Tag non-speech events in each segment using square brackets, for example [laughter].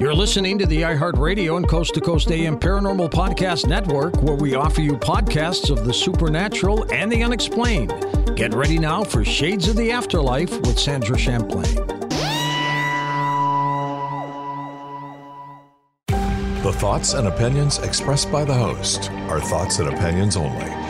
You're listening to the iHeartRadio and Coast to Coast AM Paranormal Podcast Network, where we offer you podcasts of the supernatural and the unexplained. Get ready now for Shades of the Afterlife with Sandra Champlain. The thoughts and opinions expressed by the host are thoughts and opinions only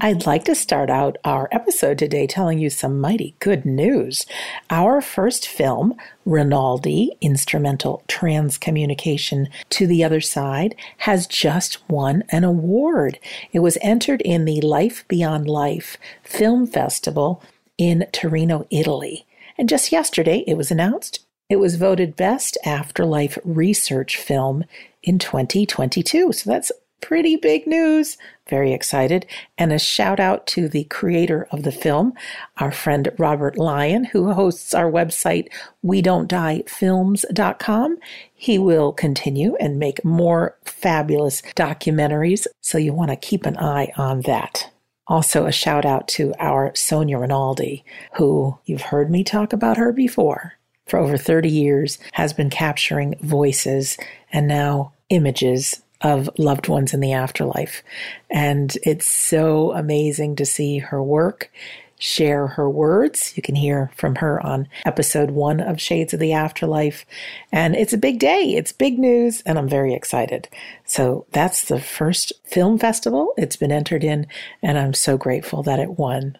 I'd like to start out our episode today telling you some mighty good news. Our first film, Rinaldi Instrumental Transcommunication to the Other Side, has just won an award. It was entered in the Life Beyond Life Film Festival in Torino, Italy. And just yesterday, it was announced it was voted Best Afterlife Research Film in 2022. So that's pretty big news. Very excited. And a shout out to the creator of the film, our friend Robert Lyon, who hosts our website, we don't die films.com. He will continue and make more fabulous documentaries. So you want to keep an eye on that. Also, a shout out to our Sonia Rinaldi, who you've heard me talk about her before. For over 30 years, has been capturing voices and now images of loved ones in the afterlife. And it's so amazing to see her work, share her words. You can hear from her on episode one of Shades of the Afterlife. And it's a big day, it's big news, and I'm very excited. So that's the first film festival it's been entered in, and I'm so grateful that it won.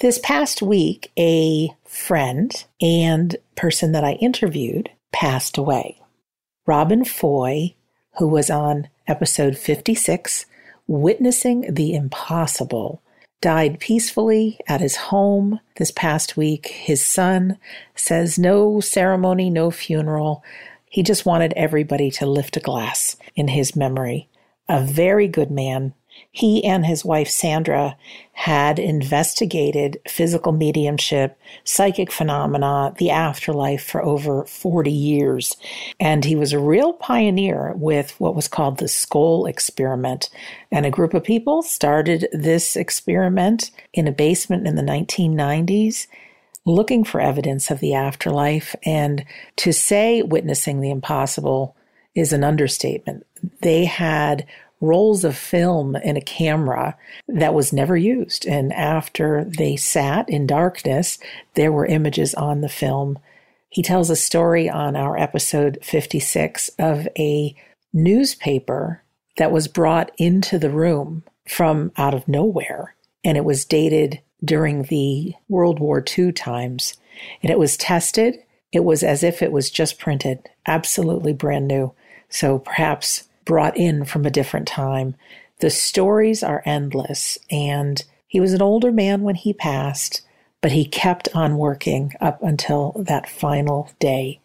This past week, a friend and person that I interviewed passed away. Robin Foy, who was on episode 56, Witnessing the Impossible, died peacefully at his home this past week. His son says no ceremony, no funeral. He just wanted everybody to lift a glass in his memory. A very good man, he and his wife Sandra had investigated physical mediumship, psychic phenomena, the afterlife for over 40 years. And he was a real pioneer with what was called the Scole experiment. And a group of people started this experiment in a basement in the 1990s looking for evidence of the afterlife. And to say witnessing the impossible is an understatement. They had rolls of film in a camera that was never used. And after they sat in darkness, there were images on the film. He tells a story on our episode 56 of a newspaper that was brought into the room from out of nowhere. And it was dated during the World War II times. And it was tested. It was as if it was just printed, absolutely brand new. So perhaps brought in from a different time. The stories are endless, and he was an older man when he passed, but he kept on working up until that final day.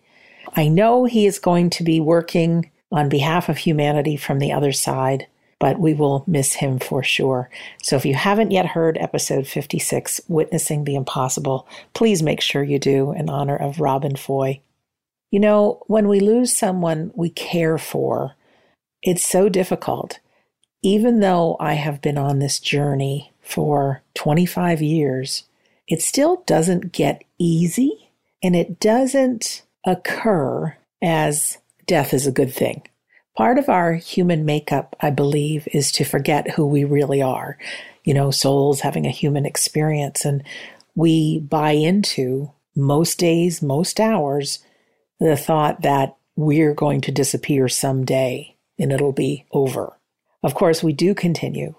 I know he is going to be working on behalf of humanity from the other side, but we will miss him for sure. So if you haven't yet heard episode 56, Witnessing the Impossible, please make sure you do in honor of Robin Foy. You know, when we lose someone we care for, it's so difficult. Even though I have been on this journey for 25 years, it still doesn't get easy and it doesn't occur as death is a good thing. Part of our human makeup, I believe, is to forget who we really are. You know, souls having a human experience. And we buy into most days, most hours, the thought that we're going to disappear someday and it'll be over. Of course, we do continue.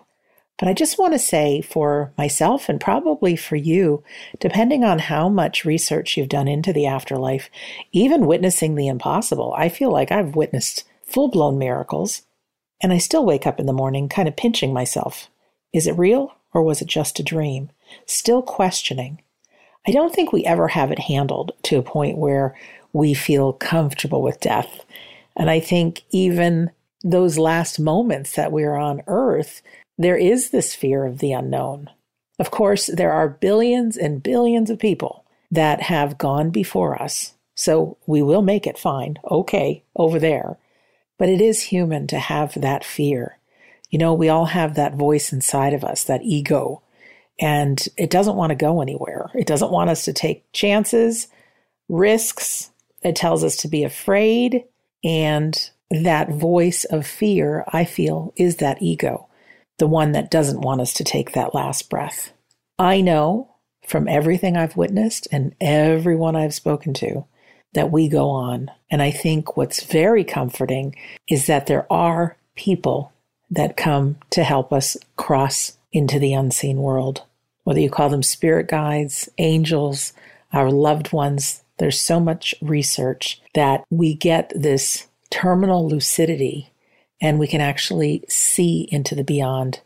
But I just want to say for myself and probably for you, depending on how much research you've done into the afterlife, even witnessing the impossible, I feel like I've witnessed full blown miracles, and I still wake up in the morning kind of pinching myself. Is it real or was it just a dream? Still questioning. I don't think we ever have it handled to a point where we feel comfortable with death. And I think even those last moments that we're on earth, there is this fear of the unknown. Of course, there are billions and billions of people that have gone before us. So we will make it fine. Okay, over there. But it is human to have that fear. You know, we all have that voice inside of us, that ego, and it doesn't want to go anywhere. It doesn't want us to take chances, risks. It tells us to be afraid. And that voice of fear, I feel, is that ego, the one that doesn't want us to take that last breath. I know from everything I've witnessed and everyone I've spoken to that we go on. And I think what's very comforting is that there are people that come to help us cross into the unseen world. Whether you call them spirit guides, angels, our loved ones, there's so much research that we get this terminal lucidity and we can actually see into the beyond.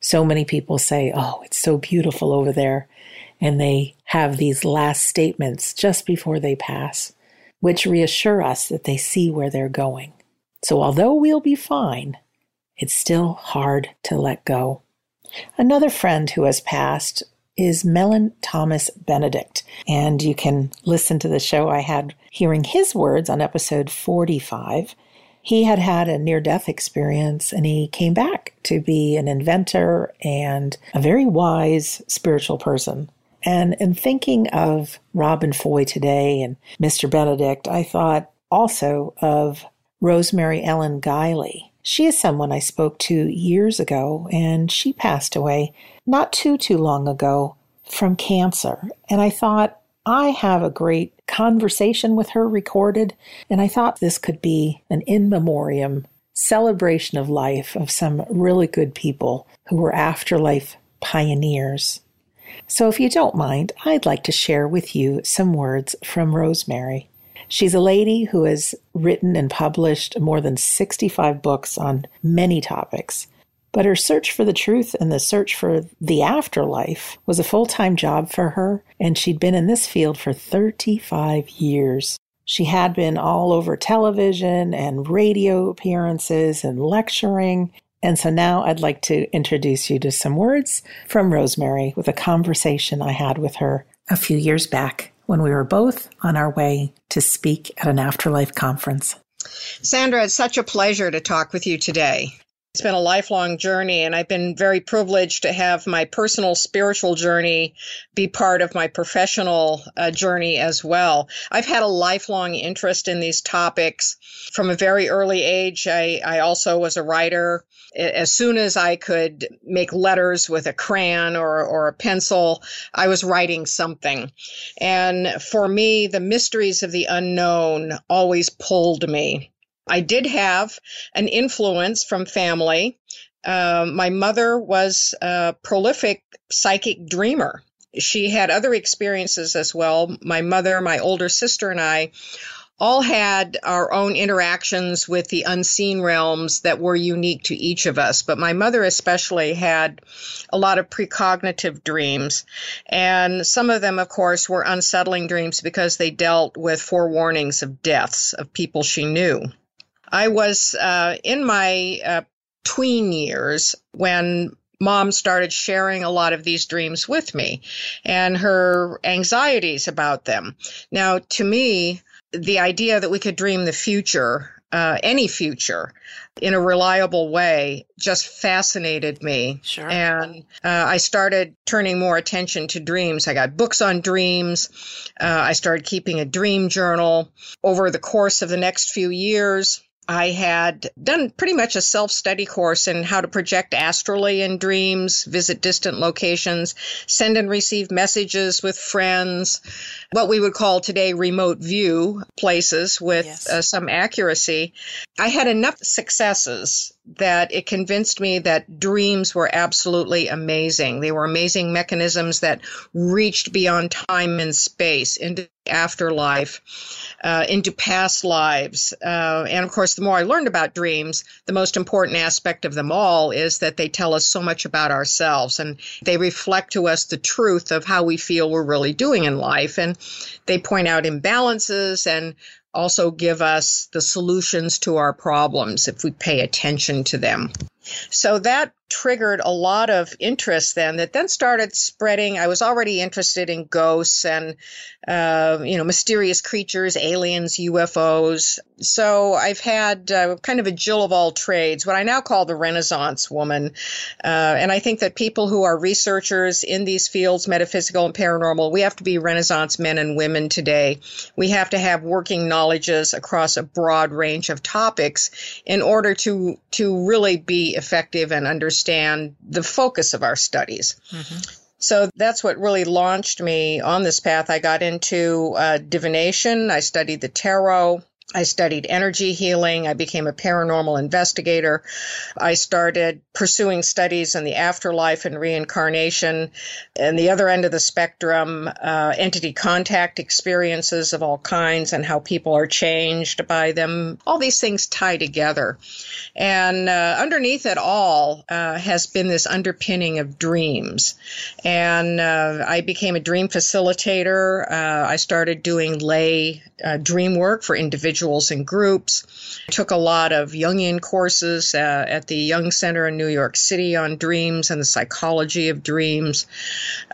So many people say, Oh, it's so beautiful over there. And they have these last statements just before they pass which reassure us that they see where they're going. So although we'll be fine, it's still hard to let go. Another friend who has passed is Mellen-Thomas Benedict, and you can listen to the show I had hearing his words on episode 45. He had had a near death experience and he came back to be an inventor and a very wise spiritual person. And in thinking of Robin Foy today and Mr. Benedict, I thought also of Rosemary Ellen Guiley. She is someone I spoke to years ago, and she passed away not too, too long ago from cancer. And I thought, I have a great conversation with her recorded, and I thought this could be an in memoriam celebration of life of some really good people who were afterlife pioneers. So, if you don't mind, I'd like to share with you some words from Rosemary. She's a lady who has written and published more than 65 books on many topics. But her search for the truth and the search for the afterlife was a full time job for her, and she'd been in this field for 35 years. She had been all over television and radio appearances and lecturing, and so now I'd like to introduce you to some words from Rosemary with a conversation I had with her a few years back when we were both on our way to speak at an afterlife conference. Sandra, it's such a pleasure to talk with you today. It's been a lifelong journey, and I've been very privileged to have my personal spiritual journey be part of my professional uh, journey as well. I've had a lifelong interest in these topics. From a very early age, I, I also was a writer. As soon as I could make letters with a crayon or, or a pencil, I was writing something. And for me, the mysteries of the unknown always pulled me. I did have an influence from family. Uh, my mother was a prolific psychic dreamer. She had other experiences as well. My mother, my older sister, and I all had our own interactions with the unseen realms that were unique to each of us. But my mother, especially, had a lot of precognitive dreams. And some of them, of course, were unsettling dreams because they dealt with forewarnings of deaths of people she knew. I was uh, in my uh, tween years when mom started sharing a lot of these dreams with me and her anxieties about them. Now, to me, the idea that we could dream the future, uh, any future, in a reliable way just fascinated me. Sure. And uh, I started turning more attention to dreams. I got books on dreams. Uh, I started keeping a dream journal. Over the course of the next few years, I had done pretty much a self study course in how to project astrally in dreams, visit distant locations, send and receive messages with friends, what we would call today remote view places with yes. uh, some accuracy. I had enough successes that it convinced me that dreams were absolutely amazing. They were amazing mechanisms that reached beyond time and space into afterlife, uh, into past lives. Uh, and of course, the more I learned about dreams, the most important aspect of them all is that they tell us so much about ourselves and they reflect to us the truth of how we feel we're really doing in life. And they point out imbalances and also give us the solutions to our problems if we pay attention to them. So that triggered a lot of interest then that then started spreading. I was already interested in ghosts and, uh, you know, mysterious creatures, aliens, UFOs. So I've had uh, kind of a Jill of all trades, what I now call the Renaissance woman. Uh, and I think that people who are researchers in these fields, metaphysical and paranormal, we have to be Renaissance men and women today. We have to have working knowledges across a broad range of topics in order to, to really be effective and understand the focus of our studies. Mm-hmm. So that's what really launched me on this path. I got into uh, divination. I studied the tarot. I studied energy healing. I became a paranormal investigator. I started pursuing studies in the afterlife and reincarnation. And the other end of the spectrum, uh, entity contact experiences of all kinds and how people are changed by them. All these things tie together. And uh, underneath it all uh, has been this underpinning of dreams. And uh, I became a dream facilitator. Uh, I started doing lay uh, dream work for individuals and groups. I took a lot of Jungian courses uh, at the Jung Center in New York City on dreams and the psychology of dreams.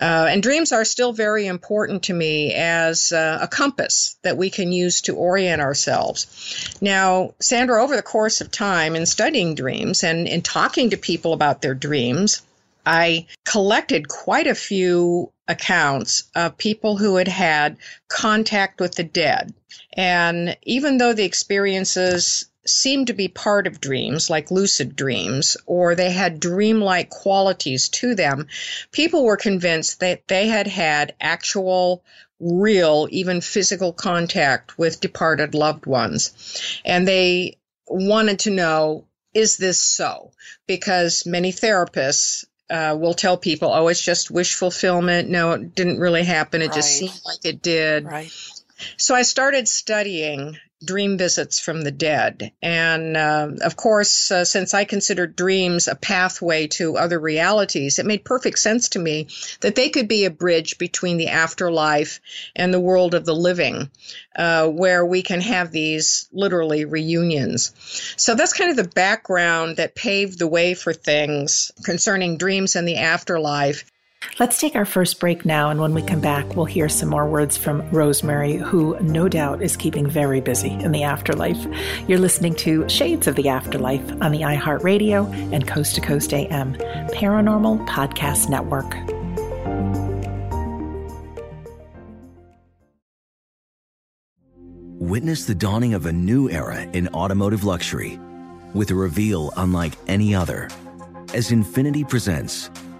Uh, and dreams are still very important to me as uh, a compass that we can use to orient ourselves. Now, Sandra, over the course of time in studying dreams and in talking to people about their dreams, I collected quite a few accounts of people who had had contact with the dead. And even though the experiences seemed to be part of dreams, like lucid dreams, or they had dreamlike qualities to them, people were convinced that they had had actual, real, even physical contact with departed loved ones. And they wanted to know is this so? Because many therapists uh, will tell people, oh, it's just wish fulfillment. No, it didn't really happen. It right. just seemed like it did. Right. So I started studying dream visits from the dead. And uh, of course, uh, since I considered dreams a pathway to other realities, it made perfect sense to me that they could be a bridge between the afterlife and the world of the living, uh, where we can have these literally reunions. So that's kind of the background that paved the way for things concerning dreams and the afterlife. Let's take our first break now, and when we come back, we'll hear some more words from Rosemary, who no doubt is keeping very busy in the afterlife. You're listening to Shades of the Afterlife on the iHeartRadio and Coast to Coast AM Paranormal Podcast Network. Witness the dawning of a new era in automotive luxury with a reveal unlike any other as Infiniti presents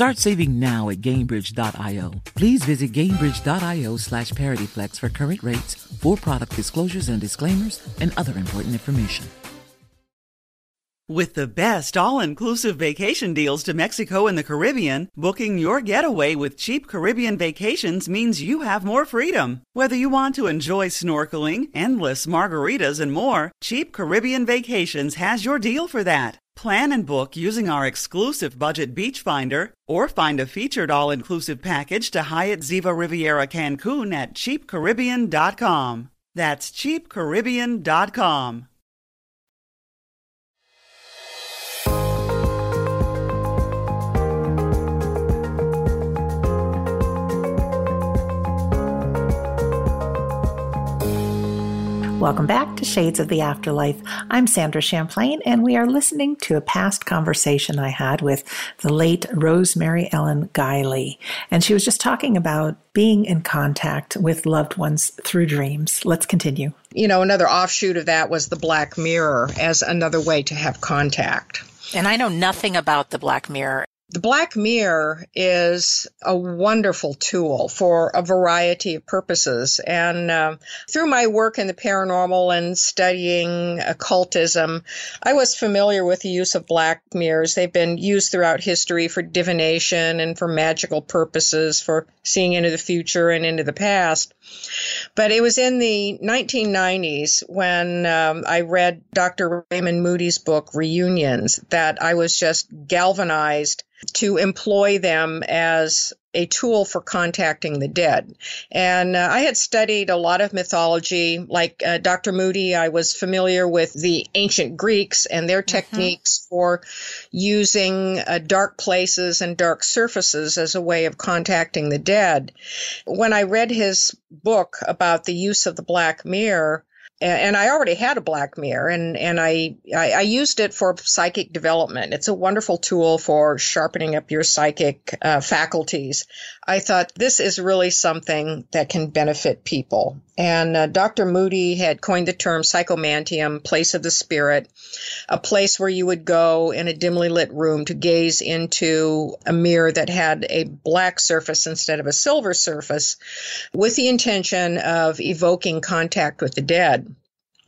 Start saving now at Gainbridge.io. Please visit Gainbridge.io slash ParityFlex for current rates, for product disclosures and disclaimers, and other important information. With the best all inclusive vacation deals to Mexico and the Caribbean, booking your getaway with cheap Caribbean vacations means you have more freedom. Whether you want to enjoy snorkeling, endless margaritas, and more, Cheap Caribbean Vacations has your deal for that. Plan and book using our exclusive budget beach finder or find a featured all inclusive package to Hyatt Ziva Riviera Cancun at cheapcaribbean.com. That's cheapcaribbean.com. Welcome back to Shades of the Afterlife. I'm Sandra Champlain, and we are listening to a past conversation I had with the late Rosemary Ellen Guiley. And she was just talking about being in contact with loved ones through dreams. Let's continue. You know, another offshoot of that was the Black Mirror as another way to have contact. And I know nothing about the Black Mirror. The Black Mirror is a wonderful tool for a variety of purposes. And uh, through my work in the paranormal and studying occultism, I was familiar with the use of black mirrors. They've been used throughout history for divination and for magical purposes, for seeing into the future and into the past. But it was in the 1990s when um, I read Dr. Raymond Moody's book, Reunions, that I was just galvanized to employ them as a tool for contacting the dead. And uh, I had studied a lot of mythology, like uh, Dr. Moody. I was familiar with the ancient Greeks and their mm-hmm. techniques for using uh, dark places and dark surfaces as a way of contacting the dead. When I read his book about the use of the black mirror, and I already had a black mirror, and and I, I, I used it for psychic development. It's a wonderful tool for sharpening up your psychic uh, faculties. I thought this is really something that can benefit people. And uh, Dr. Moody had coined the term psychomanteum, place of the spirit, a place where you would go in a dimly lit room to gaze into a mirror that had a black surface instead of a silver surface, with the intention of evoking contact with the dead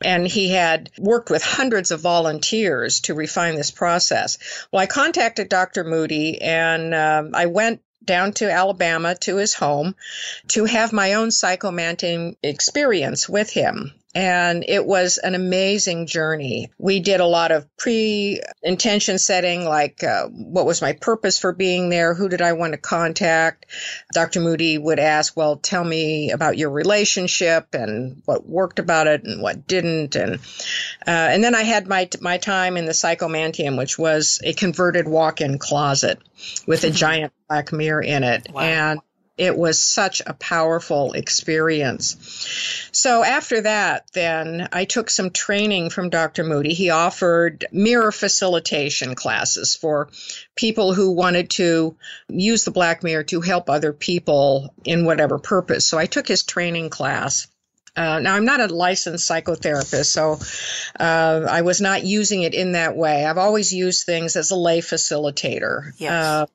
and he had worked with hundreds of volunteers to refine this process. Well, I contacted Dr. Moody and um, I went down to Alabama to his home to have my own psychomanteum experience with him and it was an amazing journey. We did a lot of pre intention setting, like uh, what was my purpose for being there? Who did I want to contact? Dr. Moody would ask, Well, tell me about your relationship and what worked about it and what didn't. And, uh, and then I had my, my time in the psychomanteum, which was a converted walk in closet with a mm-hmm. giant black mirror in it. Wow. And it was such a powerful experience. So after that, then I took some training from Dr. Moody. He offered mirror facilitation classes for people who wanted to use the black mirror to help other people in whatever purpose. So I took his training class. Uh, now, I'm not a licensed psychotherapist, so uh, I was not using it in that way. I've always used things as a lay facilitator. Yes. Uh,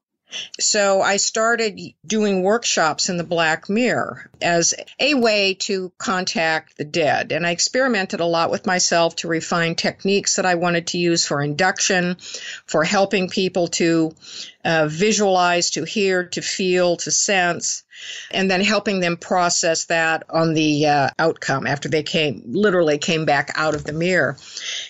So I started doing workshops in the Black Mirror as a way to contact the dead. And I experimented a lot with myself to refine techniques that I wanted to use for induction, for helping people to uh, visualize, to hear, to feel, to sense, and then helping them process that on the uh, outcome after they came, literally came back out of the mirror.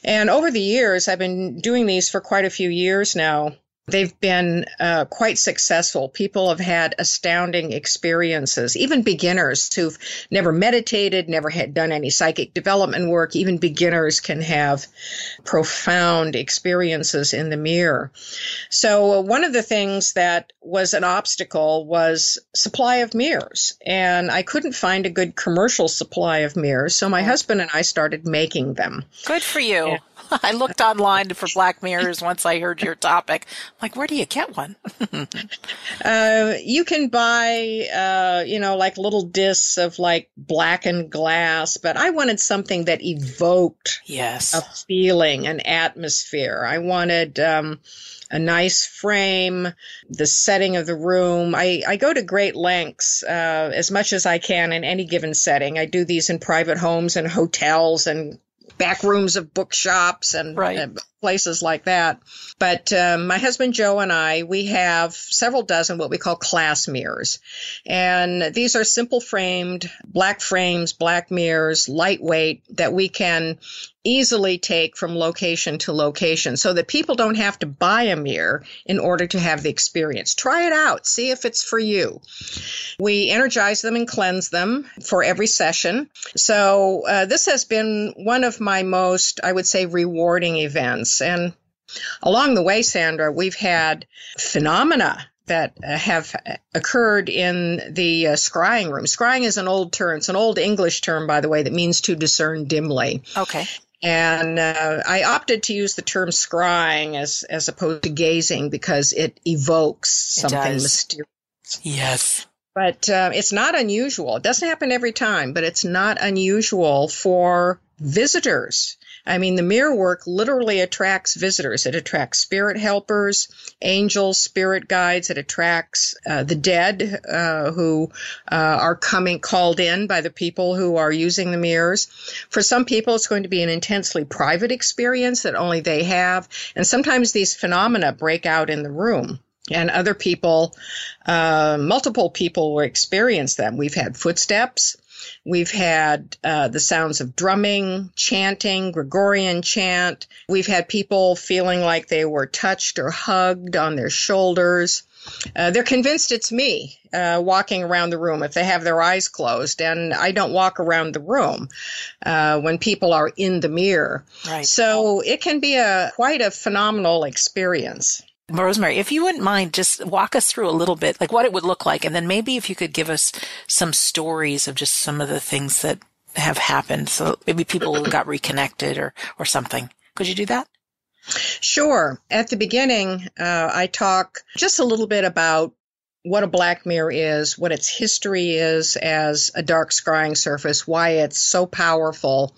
And over the years, I've been doing these for quite a few years now. They've been uh, quite successful. People have had astounding experiences, even beginners who've never meditated, never had done any psychic development work. Even beginners can have profound experiences in the mirror. So, uh, one of the things that was an obstacle was supply of mirrors. And I couldn't find a good commercial supply of mirrors. So, my husband and I started making them. Good for you. Yeah. [laughs] I looked online for black mirrors once I heard your topic. I'm like, where do you get one? [laughs] uh, you can buy, uh, you know, like little discs of like blackened glass, but I wanted something that evoked yes a feeling, an atmosphere. I wanted. Um, a nice frame, the setting of the room. I, I go to great lengths uh, as much as I can in any given setting. I do these in private homes and hotels and back rooms of bookshops and right. uh, places like that. But um, my husband Joe and I, we have several dozen what we call class mirrors. And these are simple framed, black frames, black mirrors, lightweight, that we can easily take from location to location so that people don't have to buy a mirror in order to have the experience. Try it out, see if it's for you. We energize them and cleanse them for every session. So, uh, this has been one of my most, I would say, rewarding events and along the way, Sandra, we've had phenomena that have occurred in the uh, scrying room. Scrying is an old term. It's an old English term, by the way, that means to discern dimly. Okay. And uh, I opted to use the term scrying as, as opposed to gazing because it evokes something mysterious. Yes. But uh, it's not unusual. It doesn't happen every time, but it's not unusual for visitors I mean, the mirror work literally attracts visitors. It attracts spirit helpers, angels, spirit guides. It attracts uh, the dead uh, who uh, are coming called in by the people who are using the mirrors. For some people, it's going to be an intensely private experience that only they have. And sometimes these phenomena break out in the room and other people, uh, multiple people will experience them. We've had footsteps. We've had uh, the sounds of drumming, chanting, Gregorian chant. We've had people feeling like they were touched or hugged on their shoulders. Uh, they're convinced it's me uh, walking around the room if they have their eyes closed, and I don't walk around the room uh, when people are in the mirror. Right. So it can be a quite a phenomenal experience. Rosemary, if you wouldn't mind, just walk us through a little bit, like what it would look like. And then maybe if you could give us some stories of just some of the things that have happened. So maybe people got reconnected or, or something. Could you do that? Sure. At the beginning, uh, I talk just a little bit about what a black mirror is, what its history is as a dark scrying surface, why it's so powerful.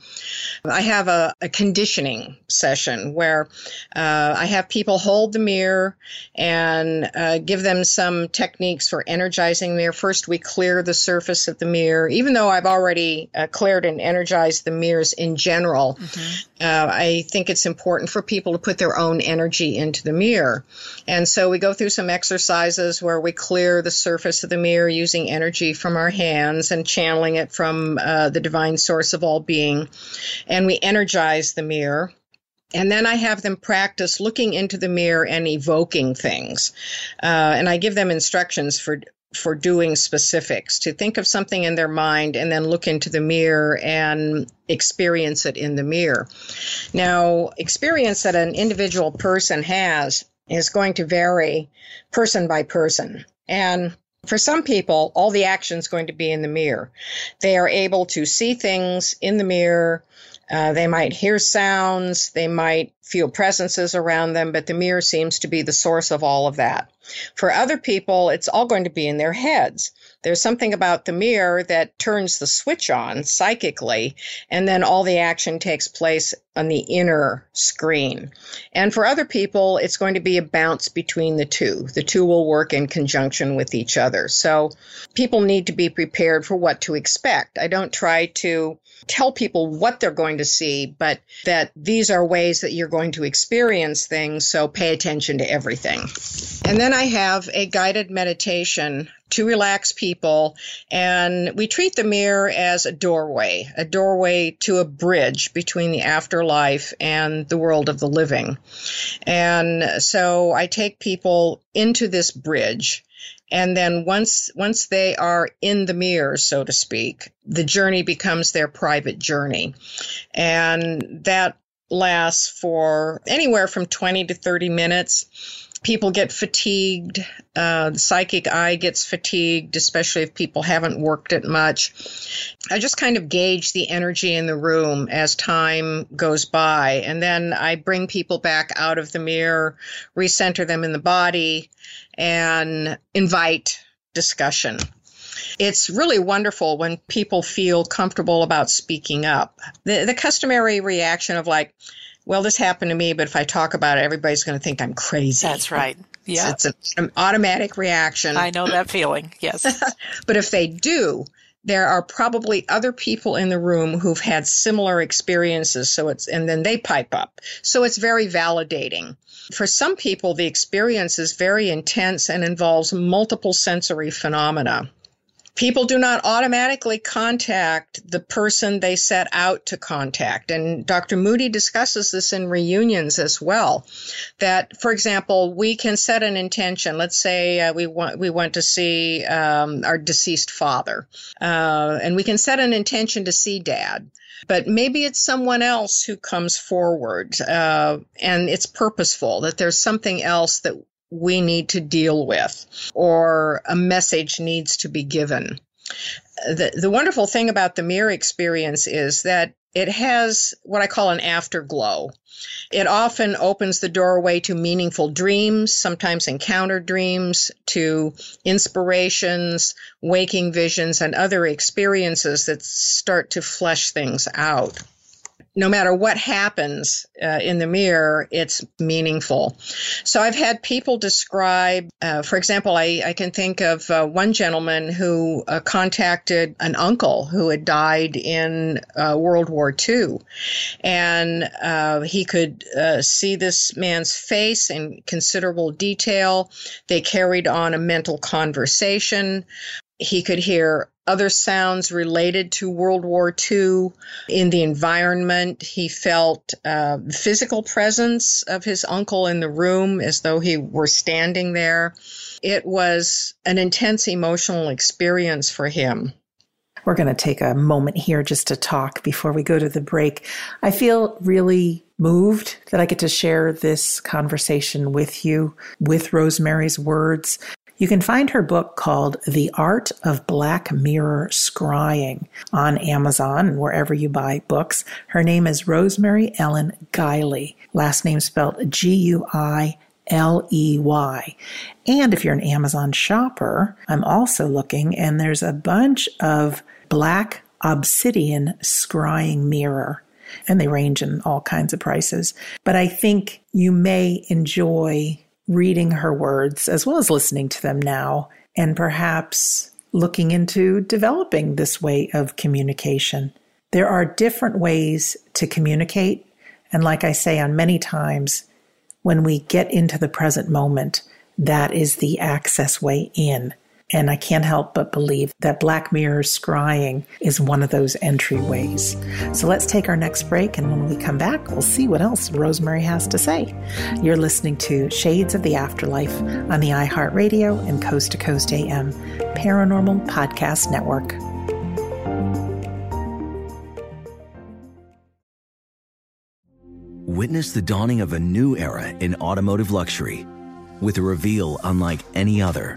I have a, a conditioning session where uh, I have people hold the mirror and uh, give them some techniques for energizing the mirror. First, we clear the surface of the mirror, even though I've already uh, cleared and energized the mirrors in general. Mm-hmm. Uh, I think it's important for people to put their own energy into the mirror. And so we go through some exercises where we clear the surface of the mirror using energy from our hands and channeling it from uh, the divine source of all being. And we energize the mirror. And then I have them practice looking into the mirror and evoking things. Uh, and I give them instructions for for doing specifics to think of something in their mind and then look into the mirror and experience it in the mirror. Now, experience that an individual person has is going to vary person by person. And for some people, all the action is going to be in the mirror. They are able to see things in the mirror. Uh, they might hear sounds. They might feel presences around them, but the mirror seems to be the source of all of that. For other people, it's all going to be in their heads. There's something about the mirror that turns the switch on psychically, and then all the action takes place on the inner screen. And for other people, it's going to be a bounce between the two. The two will work in conjunction with each other. So people need to be prepared for what to expect. I don't try to tell people what they're going to see, but that these are ways that you're going to experience things. So pay attention to everything. And then I have a guided meditation to relax people. And we treat the mirror as a doorway, a doorway to a bridge between the afterlife and the world of the living. And so I take people into this bridge. And then once once they are in the mirror, so to speak, the journey becomes their private journey. And that lasts for anywhere from 20 to 30 minutes people get fatigued. Uh, the psychic eye gets fatigued, especially if people haven't worked it much. I just kind of gauge the energy in the room as time goes by. And then I bring people back out of the mirror, recenter them in the body, and invite discussion. It's really wonderful when people feel comfortable about speaking up. The, the customary reaction of, like, well, this happened to me, but if I talk about it, everybody's going to think I'm crazy. That's right. Yeah. It's, it's an automatic reaction. I know that feeling. Yes. [laughs] but if they do, there are probably other people in the room who've had similar experiences. So it's, and then they pipe up. So it's very validating. For some people, the experience is very intense and involves multiple sensory phenomena people do not automatically contact the person they set out to contact. And Dr. Moody discusses this in reunions as well. That, for example, we can set an intention. Let's say uh, we want we want to see um, our deceased father, uh, and we can set an intention to see dad. But maybe it's someone else who comes forward, uh, and it's purposeful. That there's something else that we need to deal with or a message needs to be given. The, the wonderful thing about the mirror experience is that it has what I call an afterglow. It often opens the doorway to meaningful dreams, sometimes encounter dreams, to inspirations, waking visions, and other experiences that start to flesh things out no matter what happens uh, in the mirror, it's meaningful. So I've had people describe, uh, for example, I, I, can think of uh, one gentleman who uh, contacted an uncle who had died in uh, World War II. And uh, he could see this man's face in considerable detail. They carried on a mental conversation. He could hear other sounds related to World War II in the environment. He felt uh, physical presence of his uncle in the room as though he were standing there. It was an intense emotional experience for him. We're going to take a moment here just to talk before we go to the break. I feel really moved that I get to share this conversation with you, with Rosemary's words. You can find her book called The Art of Black Mirror Scrying on Amazon wherever you buy books. Her name is Rosemary Ellen Guiley, last name spelled G U I L E Y. And if you're an Amazon shopper, I'm also looking, and there's a bunch of black obsidian scrying mirror. And they range in all kinds of prices. But I think you may enjoy reading her words as well as listening to them now, and perhaps looking into developing this way of communication. There are different ways to communicate. And like I say on many times, when we get into the present moment, that is the access way in. And I can't help but believe that Black Mirror scrying is one of those entryways. So let's take our next break, and when we come back, we'll see what else Rosemary has to say. You're listening to Shades of the Afterlife on the iHeartRadio and Coast to Coast AM Paranormal Podcast Network. Witness the dawning of a new era in automotive luxury with a reveal unlike any other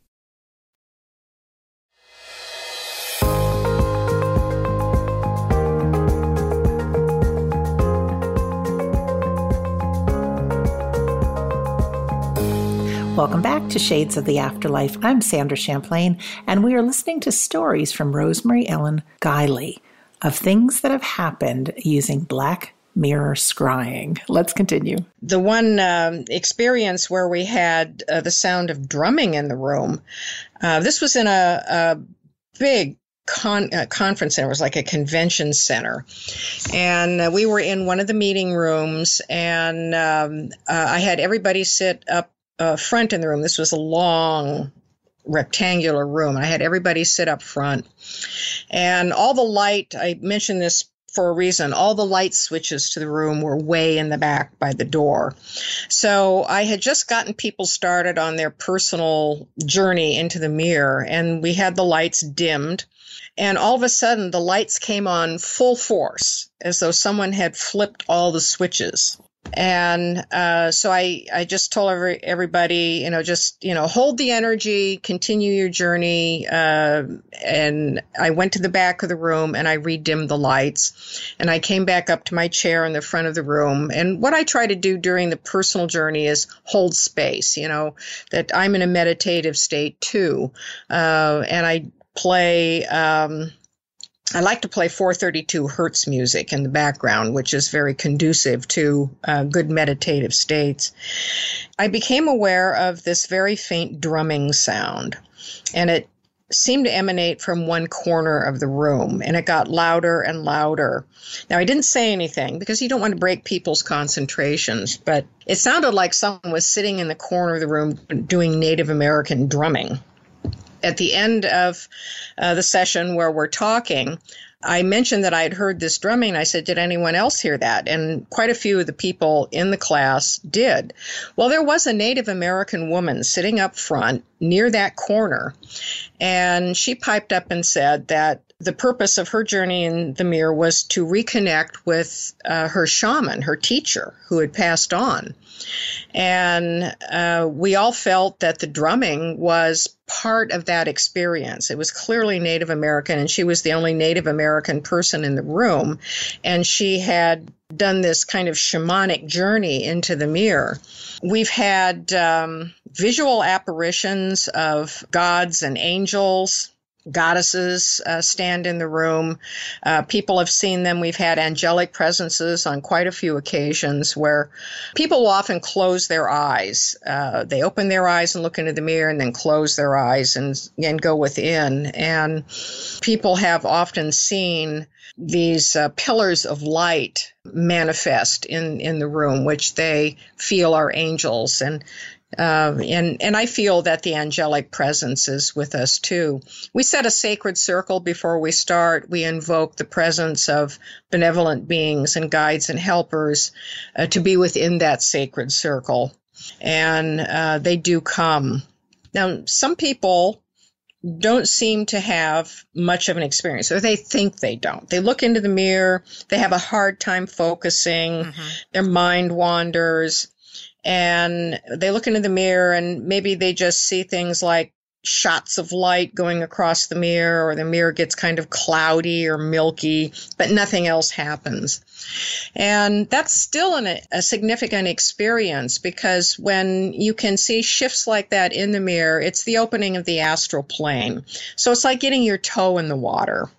Welcome back to Shades of the Afterlife. I'm Sandra Champlain, and we are listening to stories from Rosemary Ellen Guiley of things that have happened using black mirror scrying. Let's continue. The one um, experience where we had uh, the sound of drumming in the room, uh, this was in a, a big Con, uh, conference center. It was like a convention center. And uh, we were in one of the meeting rooms, and um, uh, I had everybody sit up uh, front in the room. This was a long rectangular room. I had everybody sit up front. And all the light, I mentioned this for a reason. All the light switches to the room were way in the back by the door. So I had just gotten people started on their personal journey into the mirror, and we had the lights dimmed. And all of a sudden, the lights came on full force, as though someone had flipped all the switches and uh, so I, I just told every, everybody, you know, just you know, hold the energy, continue your journey. Uh, and I went to the back of the room and I redimmed the lights, and I came back up to my chair in the front of the room. And what I try to do during the personal journey is hold space. You know, that I'm in a meditative state too, uh, and I play. Um, I like to play 432 hertz music in the background, which is very conducive to uh, good meditative states. I became aware of this very faint drumming sound, and it seemed to emanate from one corner of the room, and it got louder and louder. Now, I didn't say anything because you don't want to break people's concentrations, but it sounded like someone was sitting in the corner of the room doing Native American drumming at the end of uh, the session where we're talking, I mentioned that I had heard this drumming. I said, Did anyone else hear that? And quite a few of the people in the class did. Well, there was a Native American woman sitting up front near that corner, and she piped up and said that the purpose of her journey in the mirror was to reconnect with uh, her shaman, her teacher, who had passed on. And uh, we all felt that the drumming was part of that experience. It was clearly Native American, and she was the only Native American person in the room. And she had done this kind of shamanic journey into the mirror. We've had um, visual apparitions of gods and angels, goddesses uh, stand in the room. Uh, people have seen them. We've had angelic presences on quite a few occasions where people will often close their eyes. Uh, they open their eyes and look into the mirror and then close their eyes and, and go within. And people have often seen these uh, pillars of light manifest in, in the room, which they feel are angels. And uh, and and I feel that the angelic presence is with us too. We set a sacred circle before we start. We invoke the presence of benevolent beings and guides and helpers uh, to be within that sacred circle, and uh, they do come. Now, some people don't seem to have much of an experience, or they think they don't. They look into the mirror, they have a hard time focusing, mm-hmm. their mind wanders and they look into the mirror and maybe they just see things like shots of light going across the mirror or the mirror gets kind of cloudy or milky, but nothing else happens. And that's still an, a significant experience because when you can see shifts like that in the mirror, it's the opening of the astral plane. So it's like getting your toe in the water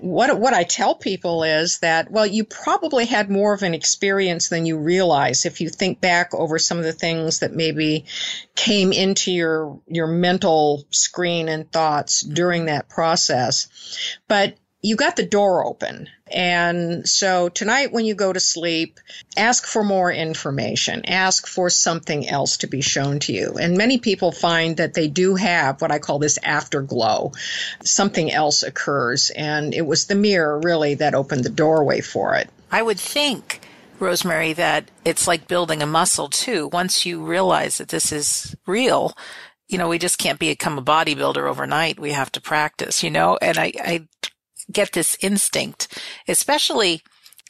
what what I tell people is that well you probably had more of an experience than you realize if you think back over some of the things that maybe came into your your mental screen and thoughts during that process. But you got the door open. And so tonight, when you go to sleep, ask for more information, ask for something else to be shown to you. And many people find that they do have what I call this afterglow. Something else occurs, and it was the mirror really that opened the doorway for it. I would think. Rosemary, that it's like building a muscle too. Once you realize that this is real, you know, we just can't become a bodybuilder overnight. We have to practice, you know, and I, I get this instinct, especially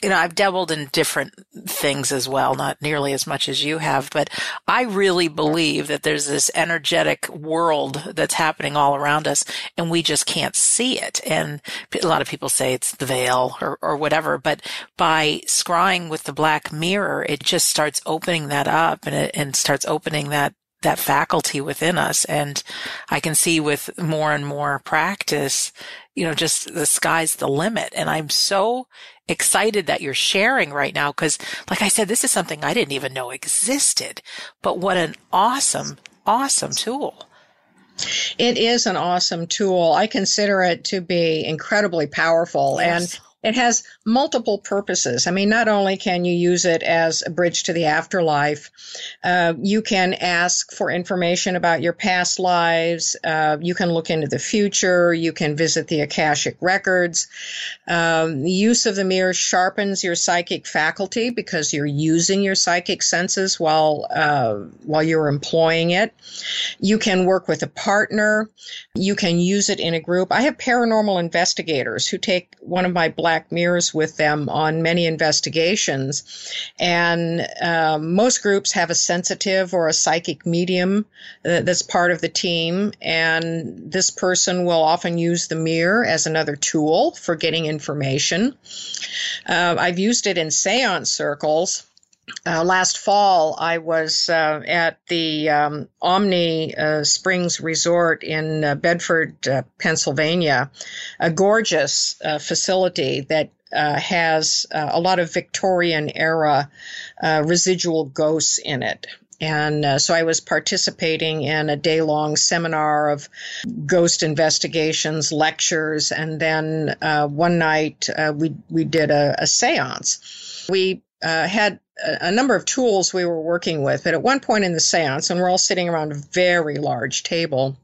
you know, I've dabbled in different things as well, not nearly as much as you have, but I really believe that there's this energetic world that's happening all around us and we just can't see it. And a lot of people say it's the veil or, or whatever, but by scrying with the black mirror, it just starts opening that up and it and starts opening that that faculty within us. And I can see with more and more practice, you know, just the sky's the limit. And I'm so excited that you're sharing right now because, like I said, this is something I didn't even know existed. But what an awesome, awesome tool. It is an awesome tool. I consider it to be incredibly powerful. Yes. And it has multiple purposes. I mean, not only can you use it as a bridge to the afterlife, uh, you can ask for information about your past lives. Uh, you can look into the future. You can visit the Akashic records. Um, the use of the mirror sharpens your psychic faculty because you're using your psychic senses while uh, while you're employing it. You can work with a partner. You can use it in a group. I have paranormal investigators who take one of my black mirrors with them on many investigations. And um, most groups have a sensitive or a psychic medium uh, that's part of the team. And this person will often use the mirror as another tool for getting information. Uh, I've used it in seance circles. Uh, last fall, I was uh, at the um, Omni uh, Springs Resort in uh, Bedford, uh, Pennsylvania, a gorgeous uh, facility that Uh, has uh, a lot of Victorian era uh, residual ghosts in it. And so I was participating in a day long seminar of ghost investigations, lectures, and then one night we, we did a, a seance. We uh, had a, number of tools we were working with. But at one point in the seance, and we're all sitting around a very large table,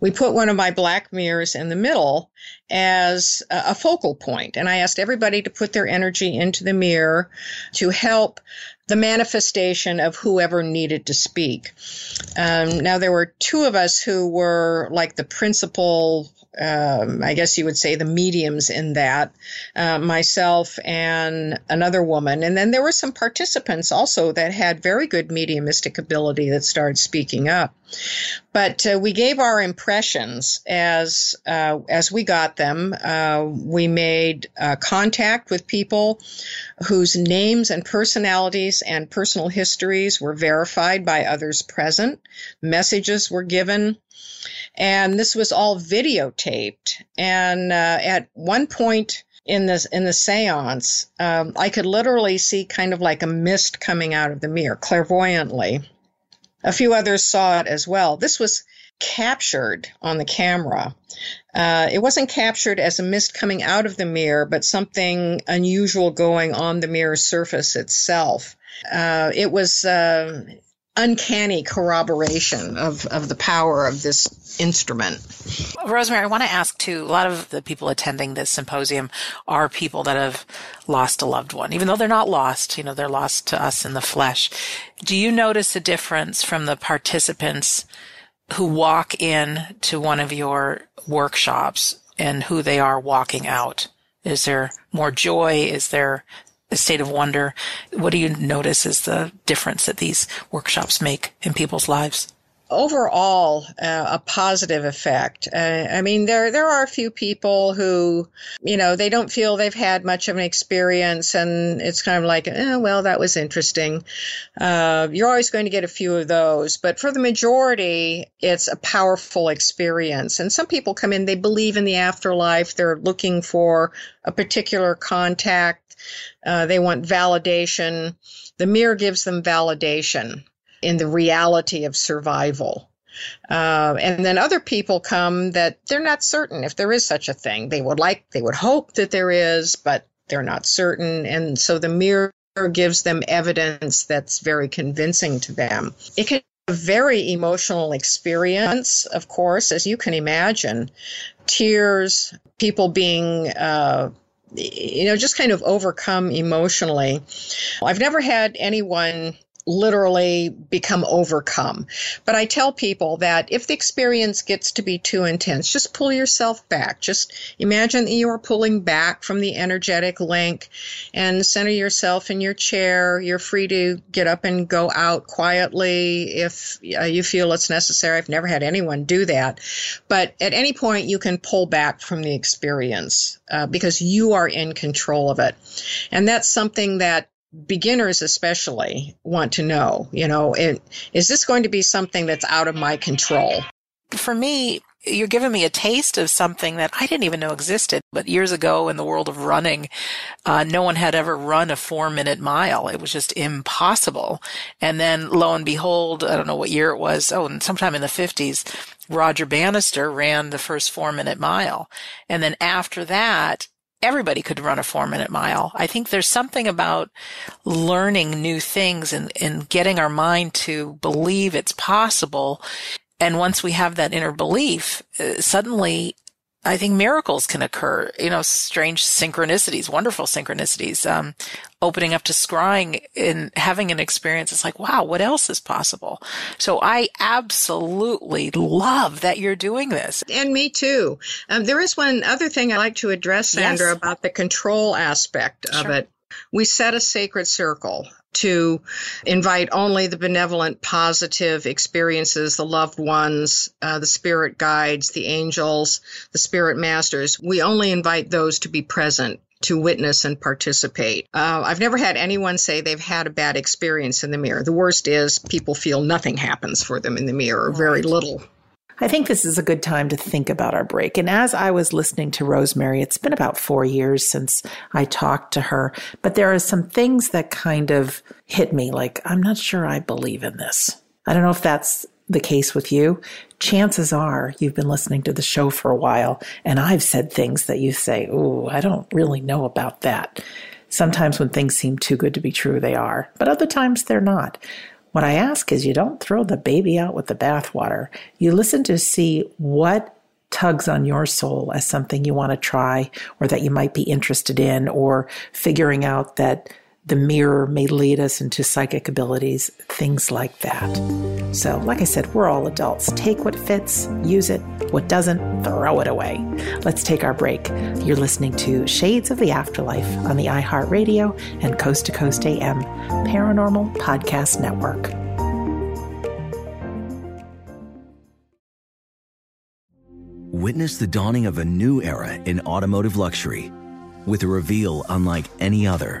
we put one of my black mirrors in the middle as a, focal point. And I asked everybody to put their energy into the mirror to help the manifestation of whoever needed to speak. Um, now, there were two of us who were like the principal um, I guess you would say the mediums in that, uh, myself and another woman. And then there were some participants also that had very good mediumistic ability that started speaking up. But uh, we gave our impressions as uh, as we got them. Uh, we made uh, contact with people whose names and personalities and personal histories were verified by others present. Messages were given. And this was all videotaped. And uh, at one point, in this in the séance, um, I could literally see kind of like a mist coming out of the mirror clairvoyantly. A few others saw it as well. This was captured on the camera. Uh, it wasn't captured as a mist coming out of the mirror, but something unusual going on the mirror surface itself. Uh, it was uh, uncanny corroboration of, of the power of this instrument. Rosemary, I want to ask too. A lot of the people attending this symposium are people that have lost a loved one, even though they're not lost. You know, they're lost to us in the flesh. Do you notice a difference from the participants who walk in to one of your workshops and who they are walking out? Is there more joy? Is there a state of wonder. What do you notice is the difference that these workshops make in people's lives? Overall uh, a positive effect. Uh, I mean, there there are a few people who, you know, they don't feel they've had much of an experience, and it's kind of like, eh, well, that was interesting. Uh, you're always going to get a few of those, but for the majority, it's a powerful experience. And some people come in, they believe in the afterlife, they're looking for a particular contact uh, they want validation. The mirror gives them validation in the reality of survival. Uh, and then other people come that they're not certain if there is such a thing. They would like, they would hope that there is, but they're not certain. And so the mirror gives them evidence that's very convincing to them. It can be a very emotional experience, of course, as you can imagine. Tears, people being uh, you know, just kind of overcome emotionally. I've never had anyone literally become overcome. But I tell people that if the experience gets to be too intense, just pull yourself back. Just imagine that you are pulling back from the energetic link and center yourself in your chair. You're free to get up and go out quietly if uh, you feel it's necessary. I've never had anyone do that. But at any point, you can pull back from the experience uh, because you are in control of it. And that's something that beginners especially want to know, you know, it, is this going to be something that's out of my control? For me, you're giving me a taste of something that I didn't even know existed. But years ago in the world of running, uh, no one had ever run a four minute mile. It was just impossible. And then lo and behold, I don't know what year it was. Oh, and sometime in the fifties, Roger Bannister ran the first four minute mile. And then after that, everybody could run a four minute mile. I think there's something about learning new things and, and getting our mind to believe it's possible. And once we have that inner belief, uh, suddenly I think miracles can occur, you know, strange synchronicities, wonderful synchronicities, um, opening up to scrying and having an experience. It's like, wow, what else is possible? So I absolutely love that you're doing this. And me too. Um, there is one other thing I'd like to address, Sandra, yes. about the control aspect sure. of it. We set a sacred circle to invite only the benevolent, positive experiences, the loved ones, uh, the spirit guides, the angels, the spirit masters. We only invite those to be present to witness and participate. Uh, I've never had anyone say they've had a bad experience in the mirror. The worst is people feel nothing happens for them in the mirror, or very little. I think this is a good time to think about our break. And as I was listening to Rosemary, it's been about four years since I talked to her, but there are some things that kind of hit me like, I'm not sure I believe in this. I don't know if that's the case with you. Chances are you've been listening to the show for a while, and I've said things that you say, Oh, I don't really know about that. Sometimes when things seem too good to be true, they are, but other times they're not. What I ask is you don't throw the baby out with the bathwater. You listen to see what tugs on your soul as something you want to try or that you might be interested in, or figuring out that the mirror may lead us into psychic abilities, things like that. So, like I said, we're all adults. Take what fits, use it. What doesn't, throw it away. Let's take our break. You're listening to Shades of the Afterlife on the iHeartRadio and Coast to Coast AM Paranormal Podcast Network. Witness the dawning of a new era in automotive luxury with a reveal unlike any other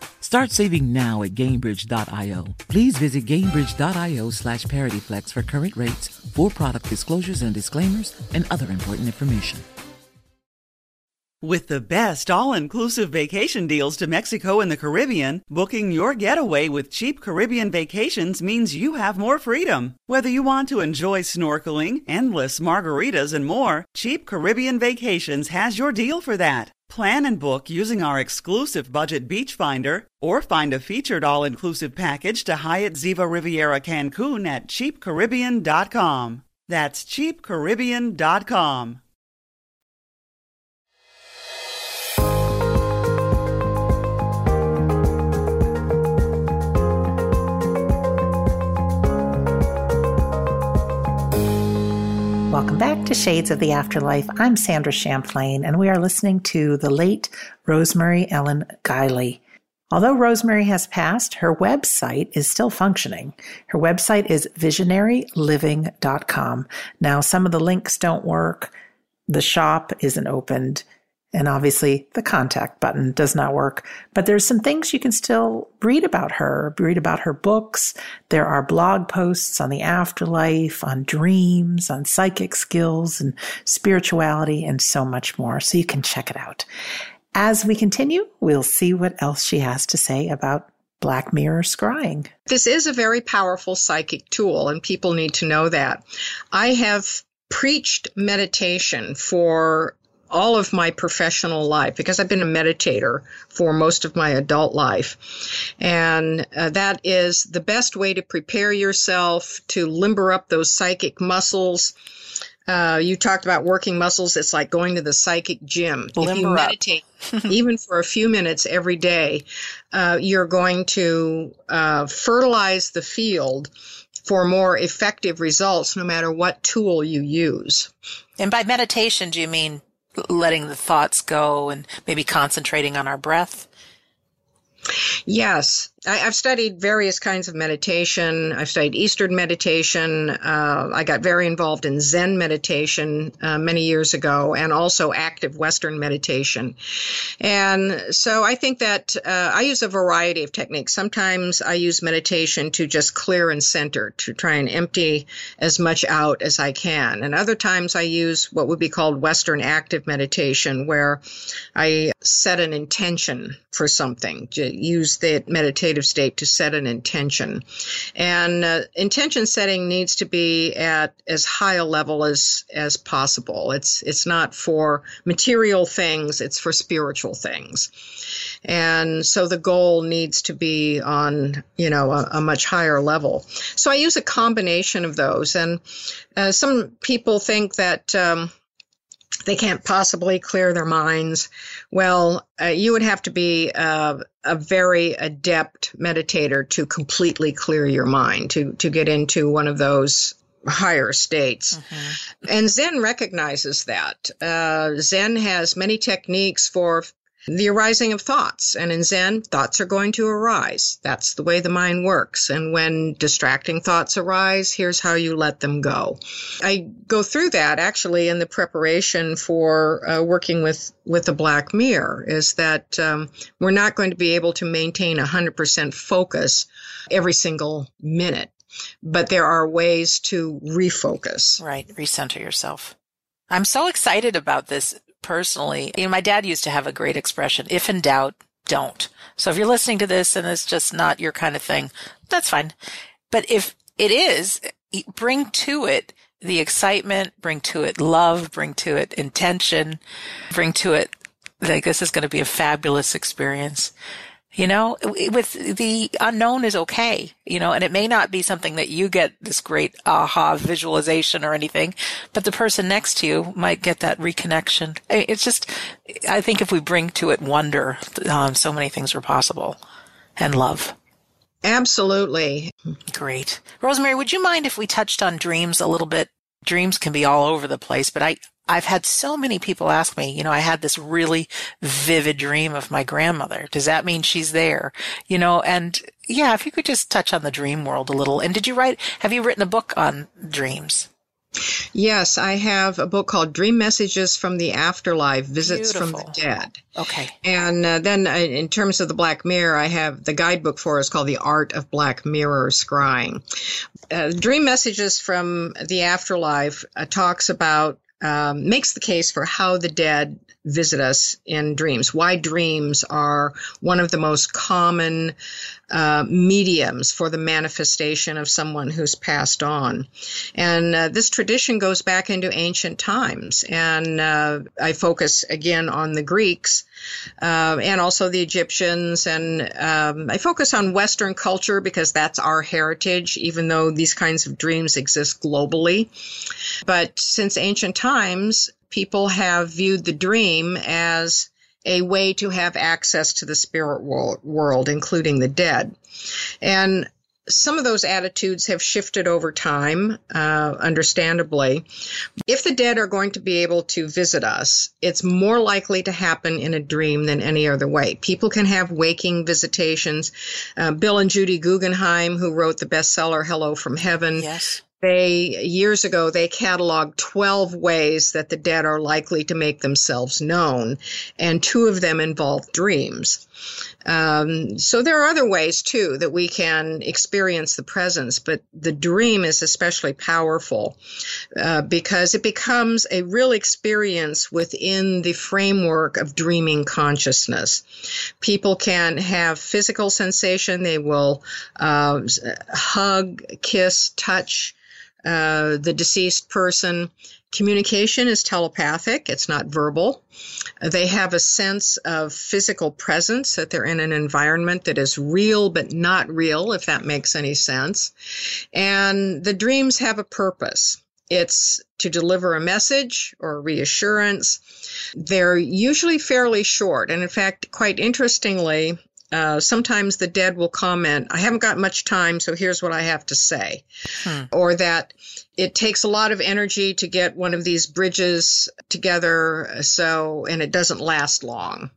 Start saving now at Gainbridge.io. Please visit Gainbridge.io slash ParityFlex for current rates, for product disclosures and disclaimers, and other important information. With the best all inclusive vacation deals to Mexico and the Caribbean, booking your getaway with cheap Caribbean vacations means you have more freedom. Whether you want to enjoy snorkeling, endless margaritas, and more, Cheap Caribbean Vacations has your deal for that. Plan and book using our exclusive budget beach finder or find a featured all inclusive package to Hyatt Ziva Riviera Cancun at cheapcaribbean.com. That's cheapcaribbean.com. Welcome back to Shades of the Afterlife. I'm Sandra Champlain, and we are listening to the late Rosemary Ellen Guiley. Although Rosemary has passed, her website is still functioning. Her website is visionaryliving.com. Now, some of the links don't work. The shop isn't opened. And obviously the contact button does not work, but there's some things you can still read about her, read about her books. There are blog posts on the afterlife, on dreams, on psychic skills and spirituality and so much more. So you can check it out. As we continue, we'll see what else she has to say about Black Mirror scrying. This is a very powerful psychic tool, and people need to know that. I have preached meditation for all of my professional life because I've been a meditator for most of my adult life. And uh, that is the best way to prepare yourself to limber up those psychic muscles. Uh, you talked about working muscles. It's like going to the psychic gym. Limber if you meditate, [laughs] even for a few minutes every day, uh, you're going to uh, fertilize the field for more effective results, no matter what tool you use. And by meditation, do you mean letting the thoughts go and maybe concentrating on our breath? Yes, I, have studied various kinds of meditation. I've studied Eastern meditation. Uh, I got very involved in Zen meditation uh, many years ago, and also active Western meditation. And so I think that uh, I use a variety of techniques. Sometimes I use meditation to just clear and center, to try and empty as much out as I can. And other times I use what would be called Western active meditation, where I set an intention for something, to use that meditation state to set an intention. And uh, intention setting needs to be at as high a level as as possible. It's it's not for material things, it's for spiritual things. And so the goal needs to be on, you know, a, a much higher level. So I use a combination of those. And uh, some people think that um, they can't possibly clear their minds. Well, uh, you would have to be uh, a very adept meditator to completely clear your mind, to, to get into one of those higher states. Mm-hmm. And Zen recognizes that. Uh, Zen has many techniques for the arising of thoughts. And in Zen, thoughts are going to arise. That's the way the mind works. And when distracting thoughts arise, here's how you let them go. I go through that actually in the preparation for uh, working with, with the Black Mirror, is that um, we're not going to be able to maintain 100% focus every single minute, but there are ways to refocus. Right, recenter yourself. I'm so excited about this personally, you know, my dad used to have a great expression, if in doubt, don't. So if you're listening to this and it's just not your kind of thing, that's fine. But if it is, bring to it the excitement, bring to it love, bring to it intention, bring to it like this is going to be a fabulous experience. You know, with the unknown is okay, you know, and it may not be something that you get this great aha visualization or anything, but the person next to you might get that reconnection. It's just, I think if we bring to it wonder, um, so many things are possible and love. Absolutely. Great. Rosemary, would you mind if we touched on dreams a little bit? Dreams can be all over the place, but I, I've had so many people ask me, you know, I had this really vivid dream of my grandmother. Does that mean she's there? You know, and yeah, if you could just touch on the dream world a little. And did you write, have you written a book on dreams? Yes, I have a book called Dream Messages from the Afterlife Visits Beautiful. from the Dead. Okay. And uh, then uh, in terms of the Black Mirror, I have the guidebook for it is called The Art of Black Mirror Scrying. Uh, Dream Messages from the Afterlife uh, talks about um, makes the case for how the dead visit us in dreams, why dreams are one of the most common uh, mediums for the manifestation of someone who's passed on. And uh, this tradition goes back into ancient times. And uh, I focus again on the Greeks uh, and also the Egyptians. And um, I focus on Western culture because that's our heritage, even though these kinds of dreams exist globally. But since ancient times, people have viewed the dream as a way to have access to the spirit world, including the dead. And some of those attitudes have shifted over time, uh, understandably. If the dead are going to be able to visit us, it's more likely to happen in a dream than any other way. People can have waking visitations. Uh, Bill and Judy Guggenheim, who wrote the bestseller Hello from Heaven, yes they years ago they cataloged 12 ways that the dead are likely to make themselves known and two of them involve dreams. Um, so there are other ways too that we can experience the presence but the dream is especially powerful uh, because it becomes a real experience within the framework of dreaming consciousness. People can have physical sensation they will uh, hug kiss touch uh, the deceased person. Communication is telepathic, it's not verbal. They have a sense of physical presence, that they're in an environment that is real but not real, if that makes any sense. And the dreams have a purpose. It's to deliver a message or reassurance. They're usually fairly short. And in fact, quite interestingly, uh, sometimes the dead will comment, I haven't got much time, so here's what I have to say. Hmm. Or that it takes a lot of energy to get one of these bridges together, so, and it doesn't last long.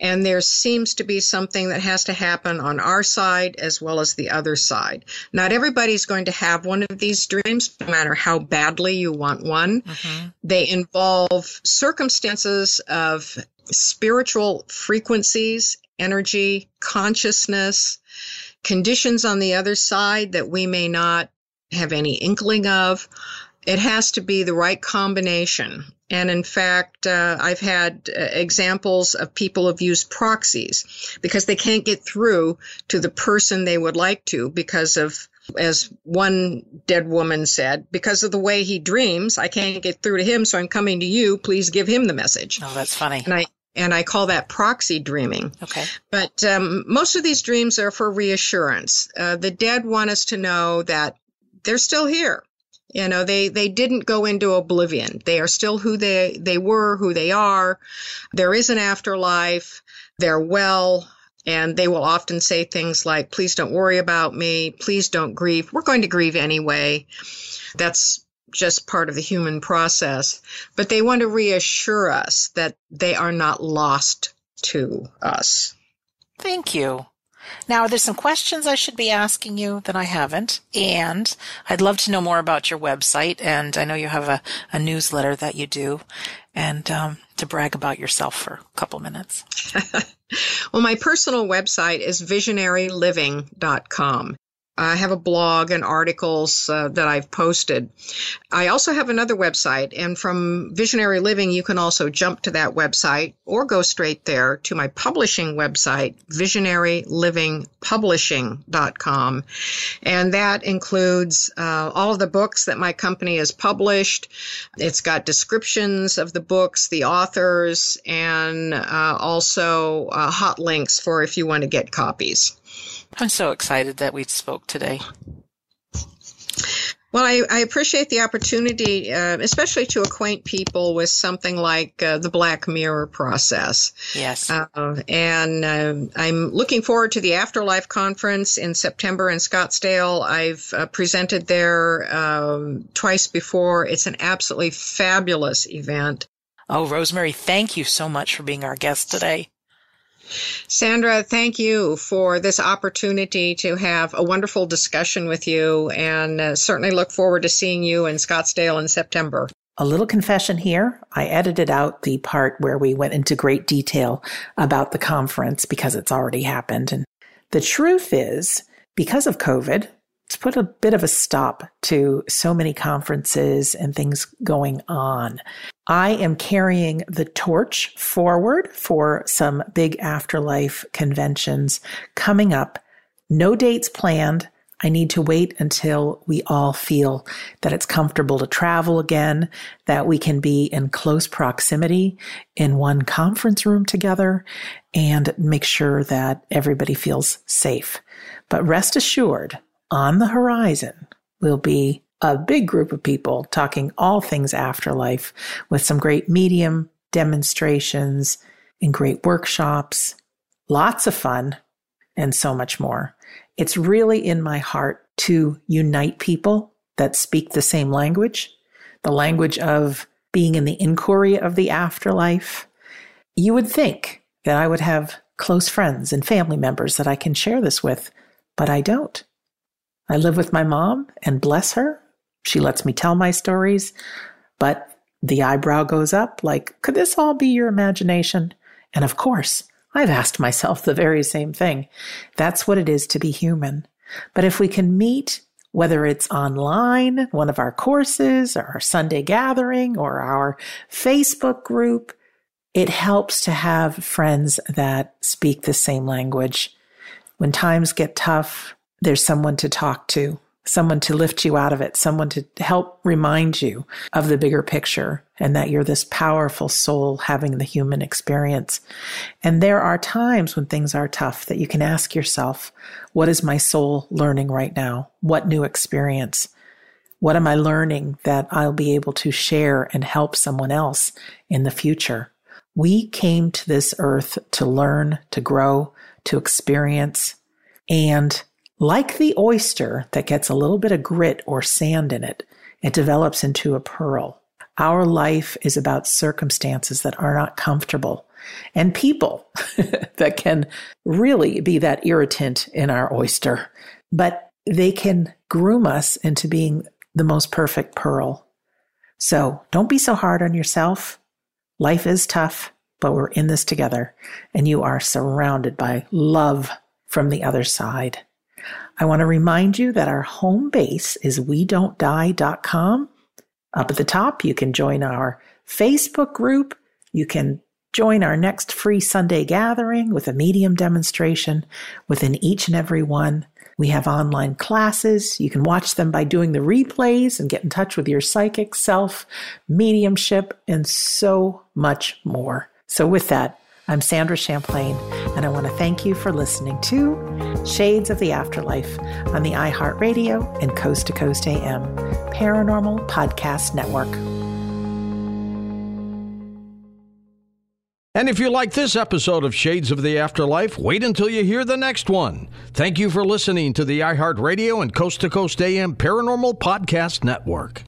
And there seems to be something that has to happen on our side as well as the other side. Not everybody's going to have one of these dreams, no matter how badly you want one. Mm-hmm. They involve circumstances of spiritual frequencies energy, consciousness, conditions on the other side that we may not have any inkling of. It has to be the right combination. And in fact, uh, I've had uh, examples of people have used proxies because they can't get through to the person they would like to because of, as one dead woman said, because of the way he dreams, I can't get through to him, so I'm coming to you. Please give him the message. Oh, that's funny. And I, and I call that proxy dreaming. Okay. But um, most of these dreams are for reassurance. Uh, the dead want us to know that they're still here. You know, they, they didn't go into oblivion. They are still who they, they were, who they are. There is an afterlife. They're well. And they will often say things like, please don't worry about me. Please don't grieve. We're going to grieve anyway. That's just part of the human process. But they want to reassure us that they are not lost to us. Thank you. Now, there's some questions I should be asking you that I haven't, and I'd love to know more about your website. And I know you have a, a newsletter that you do, and um, to brag about yourself for a couple minutes. [laughs] well, my personal website is visionaryliving.com. I have a blog and articles uh, that I've posted. I also have another website, and from Visionary Living, you can also jump to that website or go straight there to my publishing website, visionarylivingpublishing.com. And that includes uh, all of the books that my company has published. It's got descriptions of the books, the authors, and uh, also uh, hot links for if you want to get copies. I'm so excited that we spoke today. Well, I, I appreciate the opportunity, uh, especially to acquaint people with something like uh, the Black Mirror process. Yes. Uh, and um, I'm looking forward to the Afterlife Conference in September in Scottsdale. I've uh, presented there um, twice before. It's an absolutely fabulous event. Oh, Rosemary, thank you so much for being our guest today. Sandra, thank you for this opportunity to have a wonderful discussion with you and uh, certainly look forward to seeing you in Scottsdale in September. A little confession here. I edited out the part where we went into great detail about the conference because it's already happened. And the truth is, because of COVID, it's put a bit of a stop to so many conferences and things going on. I am carrying the torch forward for some big afterlife conventions coming up. No dates planned. I need to wait until we all feel that it's comfortable to travel again, that we can be in close proximity in one conference room together and make sure that everybody feels safe. But rest assured, on the horizon will be a big group of people talking all things afterlife with some great medium demonstrations and great workshops, lots of fun, and so much more. It's really in my heart to unite people that speak the same language, the language of being in the inquiry of the afterlife. You would think that I would have close friends and family members that I can share this with, but I don't. I live with my mom, and bless her, she lets me tell my stories, but the eyebrow goes up like, could this all be your imagination? And of course, I've asked myself the very same thing. That's what it is to be human. But if we can meet, whether it's online, one of our courses, or our Sunday gathering, or our Facebook group, it helps to have friends that speak the same language. When times get tough, there's someone to talk to, someone to lift you out of it, someone to help remind you of the bigger picture and that you're this powerful soul having the human experience. And there are times when things are tough that you can ask yourself, what is my soul learning right now? What new experience? What am I learning that I'll be able to share and help someone else in the future? We came to this earth to learn, to grow, to experience, and like the oyster that gets a little bit of grit or sand in it, it develops into a pearl. Our life is about circumstances that are not comfortable and people [laughs] that can really be that irritant in our oyster, but they can groom us into being the most perfect pearl. So don't be so hard on yourself. Life is tough, but we're in this together and you are surrounded by love from the other side. I want to remind you that our home base is we. Up at the top, you can join our Facebook group. You can join our next free Sunday gathering with a medium demonstration within each and every one. We have online classes. You can watch them by doing the replays and get in touch with your psychic self, mediumship, and so much more. So, with that, I'm Sandra Champlain, and I want to thank you for listening to Shades of the Afterlife on the iHeartRadio and Coast to Coast AM. Paranormal Podcast Network. And if you like this episode of Shades of the Afterlife, wait until you hear the next one. Thank you for listening to the iHeartRadio and Coast to Coast AM Paranormal Podcast Network.